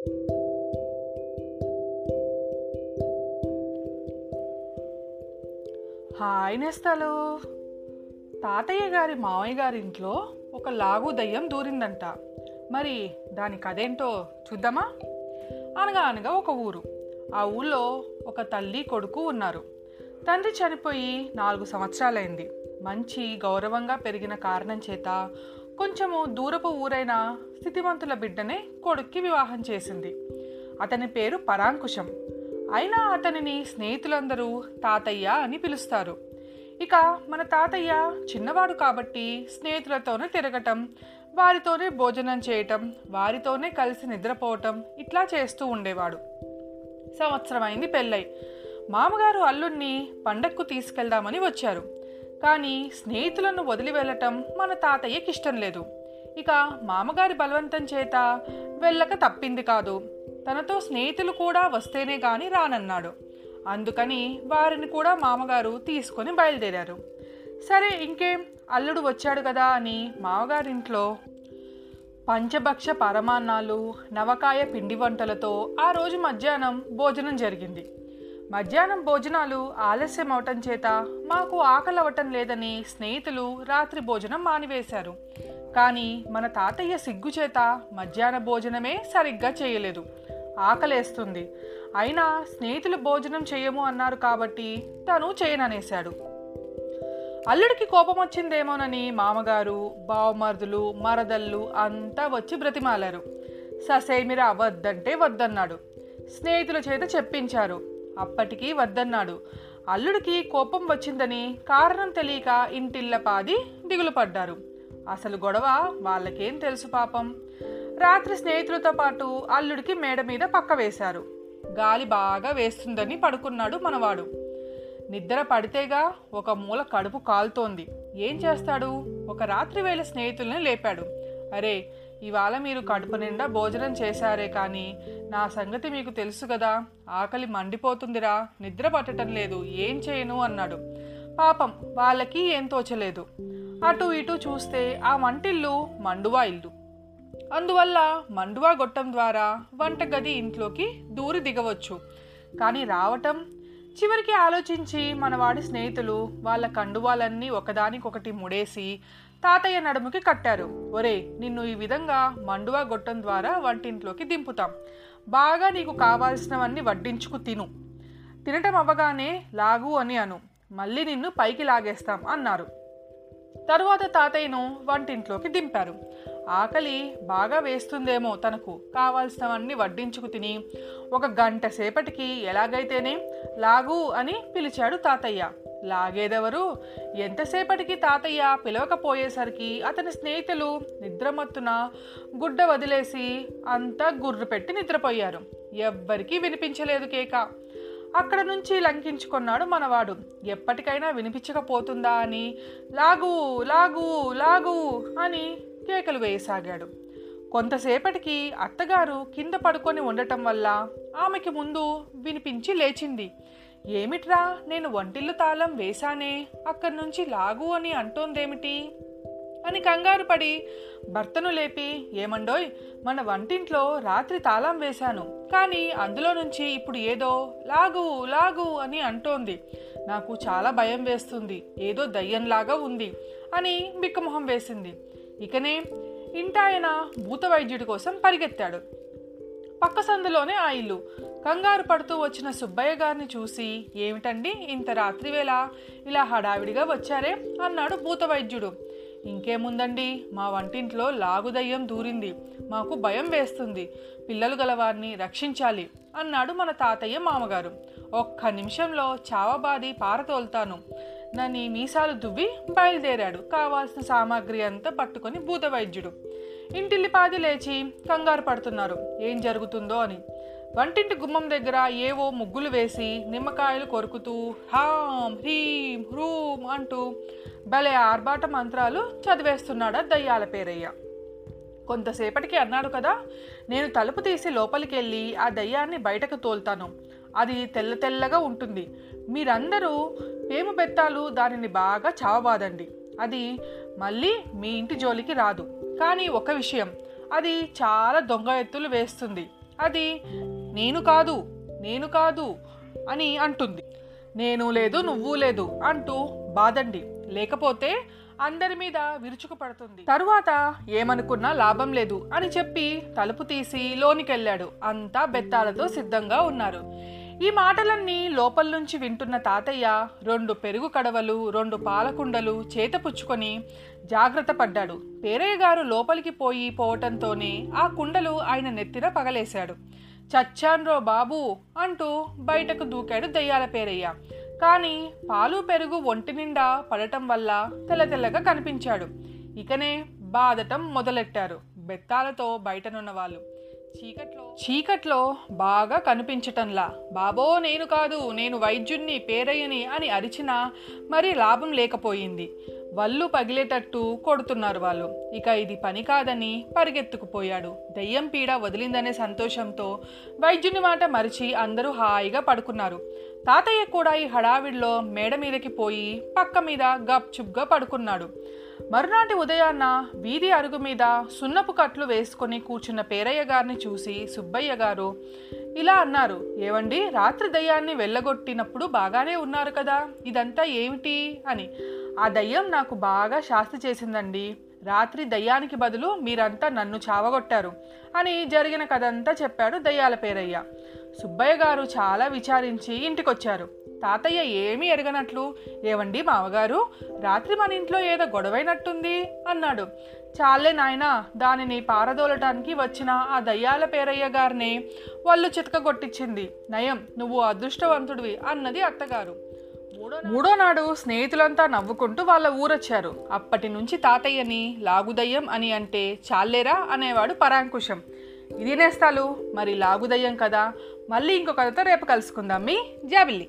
Hi నేస్తాలు. తాతయ్య గారి మావయ్య గారి ఇంట్లో ఒక లాగు దయ్యం దూరిందంట. మరి దాని అదేంటో చూద్దామా? అనగా అనగా ఒక ఊరు. ఆ ఊళ్ళో ఒక తల్లి కొడుకు ఉన్నారు. తండ్రి చనిపోయి నాలుగు సంవత్సరాలైంది. మంచి గౌరవంగా పెరిగిన కారణం చేత కొంచెము దూరపు ఊరైన స్థితివంతుల బిడ్డనే కొడుక్కి వివాహం చేసింది. అతని పేరు పరాంకుశం. అయినా అతనిని స్నేహితులందరూ తాతయ్య అని పిలుస్తారు. ఇక మన తాతయ్య చిన్నవాడు కాబట్టి స్నేహితులతోనే తిరగటం వారితోనే భోజనం చేయటం వారితోనే కలిసి నిద్రపోవటం ఇట్లా చేస్తూ ఉండేవాడు. సంవత్సరం అయింది పెళ్ళై. మామగారు అల్లుణ్ణి పండక్కు తీసుకెళ్దామని వచ్చారు. కానీ స్నేహితులను వదిలి వెళ్ళటం మన తాతయ్యకి ఇష్టం లేదు. ఇక మామగారి బలవంతం చేత వెళ్ళక తప్పింది కాదు. తనతో స్నేహితులు కూడా వస్తేనే గాని రానన్నాడు. అందుకని వారిని కూడా మామగారు తీసుకొని బయలుదేరారు. సరే ఇంకేం? అల్లుడు వచ్చాడు కదా అని మామగారింట్లో పంచభక్ష పరమాన్నాలు నవకాయ పిండి వంటలతో ఆ రోజు మధ్యాహ్నం భోజనం జరిగింది. మధ్యాహ్నం భోజనాలు ఆలస్యం అవటం చేత మాకు ఆకలి అవటం లేదని స్నేహితులు రాత్రి భోజనం మానివేశారు. కానీ మన తాతయ్య సిగ్గు చేత మధ్యాహ్న భోజనమే సరిగ్గా చేయలేదు. ఆకలేస్తుంది. అయినా స్నేహితులు భోజనం చేయము అన్నారు కాబట్టి తను చేయననేశాడు. అల్లుడికి కోపం వచ్చిందేమోనని మామగారు బావమరుదులు మరదళ్ళు అంతా వచ్చి బ్రతిమాలారు. ససేమిరా వద్దంటే వద్దన్నాడు. స్నేహితుల చేత చెప్పించారు. అప్పటికి వద్దన్నాడు. అల్లుడికి కోపం వచ్చిందని కారణం తెలియక ఇంటిల్లపాది దిగులు పడ్డారు. అసలు గొడవ వాళ్ళకేం తెలుసు పాపం. రాత్రి స్నేహితులతో పాటు అల్లుడికి మేడ మీద పక్క వేశారు. గాలి బాగా వేస్తుందని పడుకున్నాడు మనవాడు. నిద్ర పడితేగా ఒక మూల కడుపు కాలుతోంది. ఏం చేస్తాడు? ఒక రాత్రి వేళ స్నేహితుల్ని లేపాడు. అరే ఇవాళ మీరు కడుపు నిండా భోజనం చేశారే కానీ నా సంగతి మీకు తెలుసు కదా. ఆకలి మండిపోతుందిరా. నిద్ర పట్టడం లేదు. ఏం చేయను అన్నాడు. పాపం వాళ్ళకి ఏం తోచలేదు. అటు ఇటు చూస్తే ఆ వంటిల్లు మండువా ఇల్లు. అందువల్ల మండువా గొట్టం ద్వారా వంటగది ఇంట్లోకి దూరి దిగవచ్చు. కానీ రావటం? చివరికి ఆలోచించి మనవాడి స్నేహితులు వాళ్ళ కండువాలన్నీ ఒకదానికొకటి ముడేసి తాతయ్య నడుముకి కట్టారు. ఒరే నిన్ను ఈ విధంగా మండువా గొట్టం ద్వారా వంటింట్లోకి దింపుతాం. బాగా నీకు కావాల్సినవన్నీ వడ్డించుకు తిను. తినటం అవ్వగానే లాగు అని అను. మళ్ళీ నిన్ను పైకి లాగేస్తాం అన్నారు. తరువాత తాతయ్యను వంటింట్లోకి దింపారు. ఆకలి బాగా వేస్తుందేమో తనకు. కావాల్సినవన్నీ వడ్డించుకు తిని ఒక గంట సేపటికి ఎలాగైతేనే లాగు అని పిలిచాడు తాతయ్య. లాగేదెవరు? ఎంతసేపటికి తాతయ్య పిలవకపోయేసరికి అతని స్నేహితులు నిద్రమత్తున గుడ్డ వదిలేసి అంతా గుర్రు పెట్టి నిద్రపోయారు. ఎవ్వరికీ వినిపించలేదు కేక. అక్కడ నుంచి లంకించుకున్నాడు మనవాడు. ఎప్పటికైనా వినిపించకపోతుందా అని లాగు లాగు లాగు అని కేకలు వేయసాగాడు. కొంతసేపటికి అత్తగారు కింద పడుకొని ఉండటం వల్ల ఆమెకి ముందు వినిపించి లేచింది. ఏమిట్రా నేను వంటిల్లు తాళం వేశానే? అక్కడి నుంచి లాగు అని అంటోందేమిటి? అని కంగారు పడి భర్తను లేపి ఏమండోయ్ మన వంటింట్లో రాత్రి తాళం వేశాను. కానీ అందులో నుంచి ఇప్పుడు ఏదో లాగు లాగు అని అంటోంది. నాకు చాలా భయం వేస్తుంది. ఏదో దయ్యంలాగా ఉంది అని బిక్కమొహం వేసింది. ఇకనే ఇంటాయన భూత వైద్యుడి కోసం పరిగెత్తాడు. పక్క సందులోనే ఆ ఇల్లు. కంగారు పడుతూ వచ్చిన సుబ్బయ్య గారిని చూసి ఏమిటండి ఇంత రాత్రివేళ ఇలా హడావిడిగా వచ్చారే? అన్నాడు భూత వైద్యుడు ఇంకేముందండి? మా వంటింట్లో లాగుదయ్యం దూరింది. మాకు భయం వేస్తుంది. పిల్లలు గలవారిని రక్షించాలి అన్నాడు మన తాతయ్య మామగారు. ఒక్క నిమిషంలో చావబాది పారతోల్తాను. నన్ను మీసాలు దువ్వి బయలుదేరాడు. కావాల్సిన సామాగ్రి అంతా పట్టుకొని భూత వైద్యుడు ఇంటిల్లిపాది లేచి కంగారు పడుతున్నారు. ఏం జరుగుతుందో అని. వంటింటి గుమ్మం దగ్గర ఏవో ముగ్గులు వేసి నిమ్మకాయలు కొరుకుతూ హాం హ్రీం హ్రూం అంటూ భలే ఆర్భాట మంత్రాలు చదివేస్తున్నాడా దయ్యాల పేరయ్య. కొంతసేపటికి అన్నాడు కదా నేను తలుపు తీసి లోపలికి వెళ్ళి ఆ దయ్యాన్ని బయటకు తోలుతాను. అది తెల్ల తెల్లగా ఉంటుంది. మీరందరూ పేము బెత్తాలు దానిని బాగా చావబాదండి. అది మళ్ళీ మీ ఇంటి జోలికి రాదు. కానీ ఒక విషయం. అది చాలా దొంగ ఎత్తులు వేస్తుంది. అది నేను కాదు నేను కాదు అని అంటుంది. నేను లేదు నువ్వు లేదు అంటూ బాదండి లేకపోతే అందరి మీద విరుచుకు పడుతుంది. తరువాత ఏమనుకున్నా లాభం లేదు అని చెప్పి తలుపు తీసి లోనికెళ్ళాడు. అంతా బెత్తాలతో సిద్ధంగా ఉన్నారు. ఈ మాటలన్నీ లోపల నుంచి వింటున్న తాతయ్య రెండు పెరుగు కడవలు రెండు పాలకుండలు చేతపుచ్చుకొని జాగ్రత్త పడ్డాడు. పేరయ్య గారు లోపలికి పోయి పోవటంతోనే ఆ కుండలు ఆయన నెత్తిన పగలేశాడు. చచ్చాన్రో బాబు అంటూ బయటకు దూకాడు దయ్యాల పేరయ్య. కానీ పాలు పెరుగు ఒంటి నిండా పడటం వల్ల తెల్ల తెల్లగా కనిపించాడు. ఇకనే బాధటం మొదలెట్టారు. బెత్తాలతో బయటనున్న వాళ్ళు. చీకట్లో చీకట్లో బాగా కనిపించటంలా. బాబో నేను కాదు నేను వైద్యుణ్ణి పేరయ్యని అని అరిచినా మరి లాభం లేకపోయింది. వల్లు పగిలేటట్టు కొడుతున్నారు వాళ్ళు. ఇక ఇది పని కాదని పరిగెత్తుకుపోయాడు. దయ్యం పీడ వదిలిందనే సంతోషంతో వైద్యుని మాట మరిచి అందరూ హాయిగా పడుకున్నారు. తాతయ్య కూడా ఈ హడావిడిలో మేడ మీదకి పోయి పక్క మీద గప్చుప్గా పడుకున్నాడు. మరునాటి ఉదయాన్న వీధి అరుగు మీద సున్నపు కట్లు వేసుకొని కూర్చున్న పేరయ్య గారిని చూసి సుబ్బయ్య గారు ఇలా అన్నారు. ఏవండి? రాత్రి దయ్యాన్ని వెళ్ళగొట్టినప్పుడు బాగానే ఉన్నారు కదా? ఇదంతా ఏమిటి? అని. ఆ దయ్యం నాకు బాగా శాస్తి చేసిందండి. రాత్రి దయ్యానికి బదులు మీరంతా నన్ను చావగొట్టారు అని జరిగిన కథంతా చెప్పాడు దయ్యాల పేరయ్య. సుబ్బయ్య గారు చాలా విచారించి ఇంటికొచ్చారు. తాతయ్య ఏమీ ఎరగనట్లు ఏవండి మామగారు రాత్రి మన ఇంట్లో ఏదో గొడవైనట్టుంది అన్నాడు. చాలే నాయనా దానిని పారదోలటానికి వచ్చిన ఆ దయ్యాల పేరయ్య గారిని వాళ్ళు చితకగొట్టించింది. నయం నువ్వు అదృష్టవంతుడివి అన్నది అత్తగారు. మూడో నాడు స్నేహితులంతా నవ్వుకుంటూ వాళ్ళ ఊరొచ్చారు. అప్పటి నుంచి తాతయ్యని లాగుదయ్యం అని అంటే చాలేరా అనేవాడు పరాంకుశం. ఇది నేస్తాలు మరి లాగుదయ్యం కదా మళ్ళీ ఇంకో కథతో రేపు కలుసుకుందాం మీ జాబిల్లి.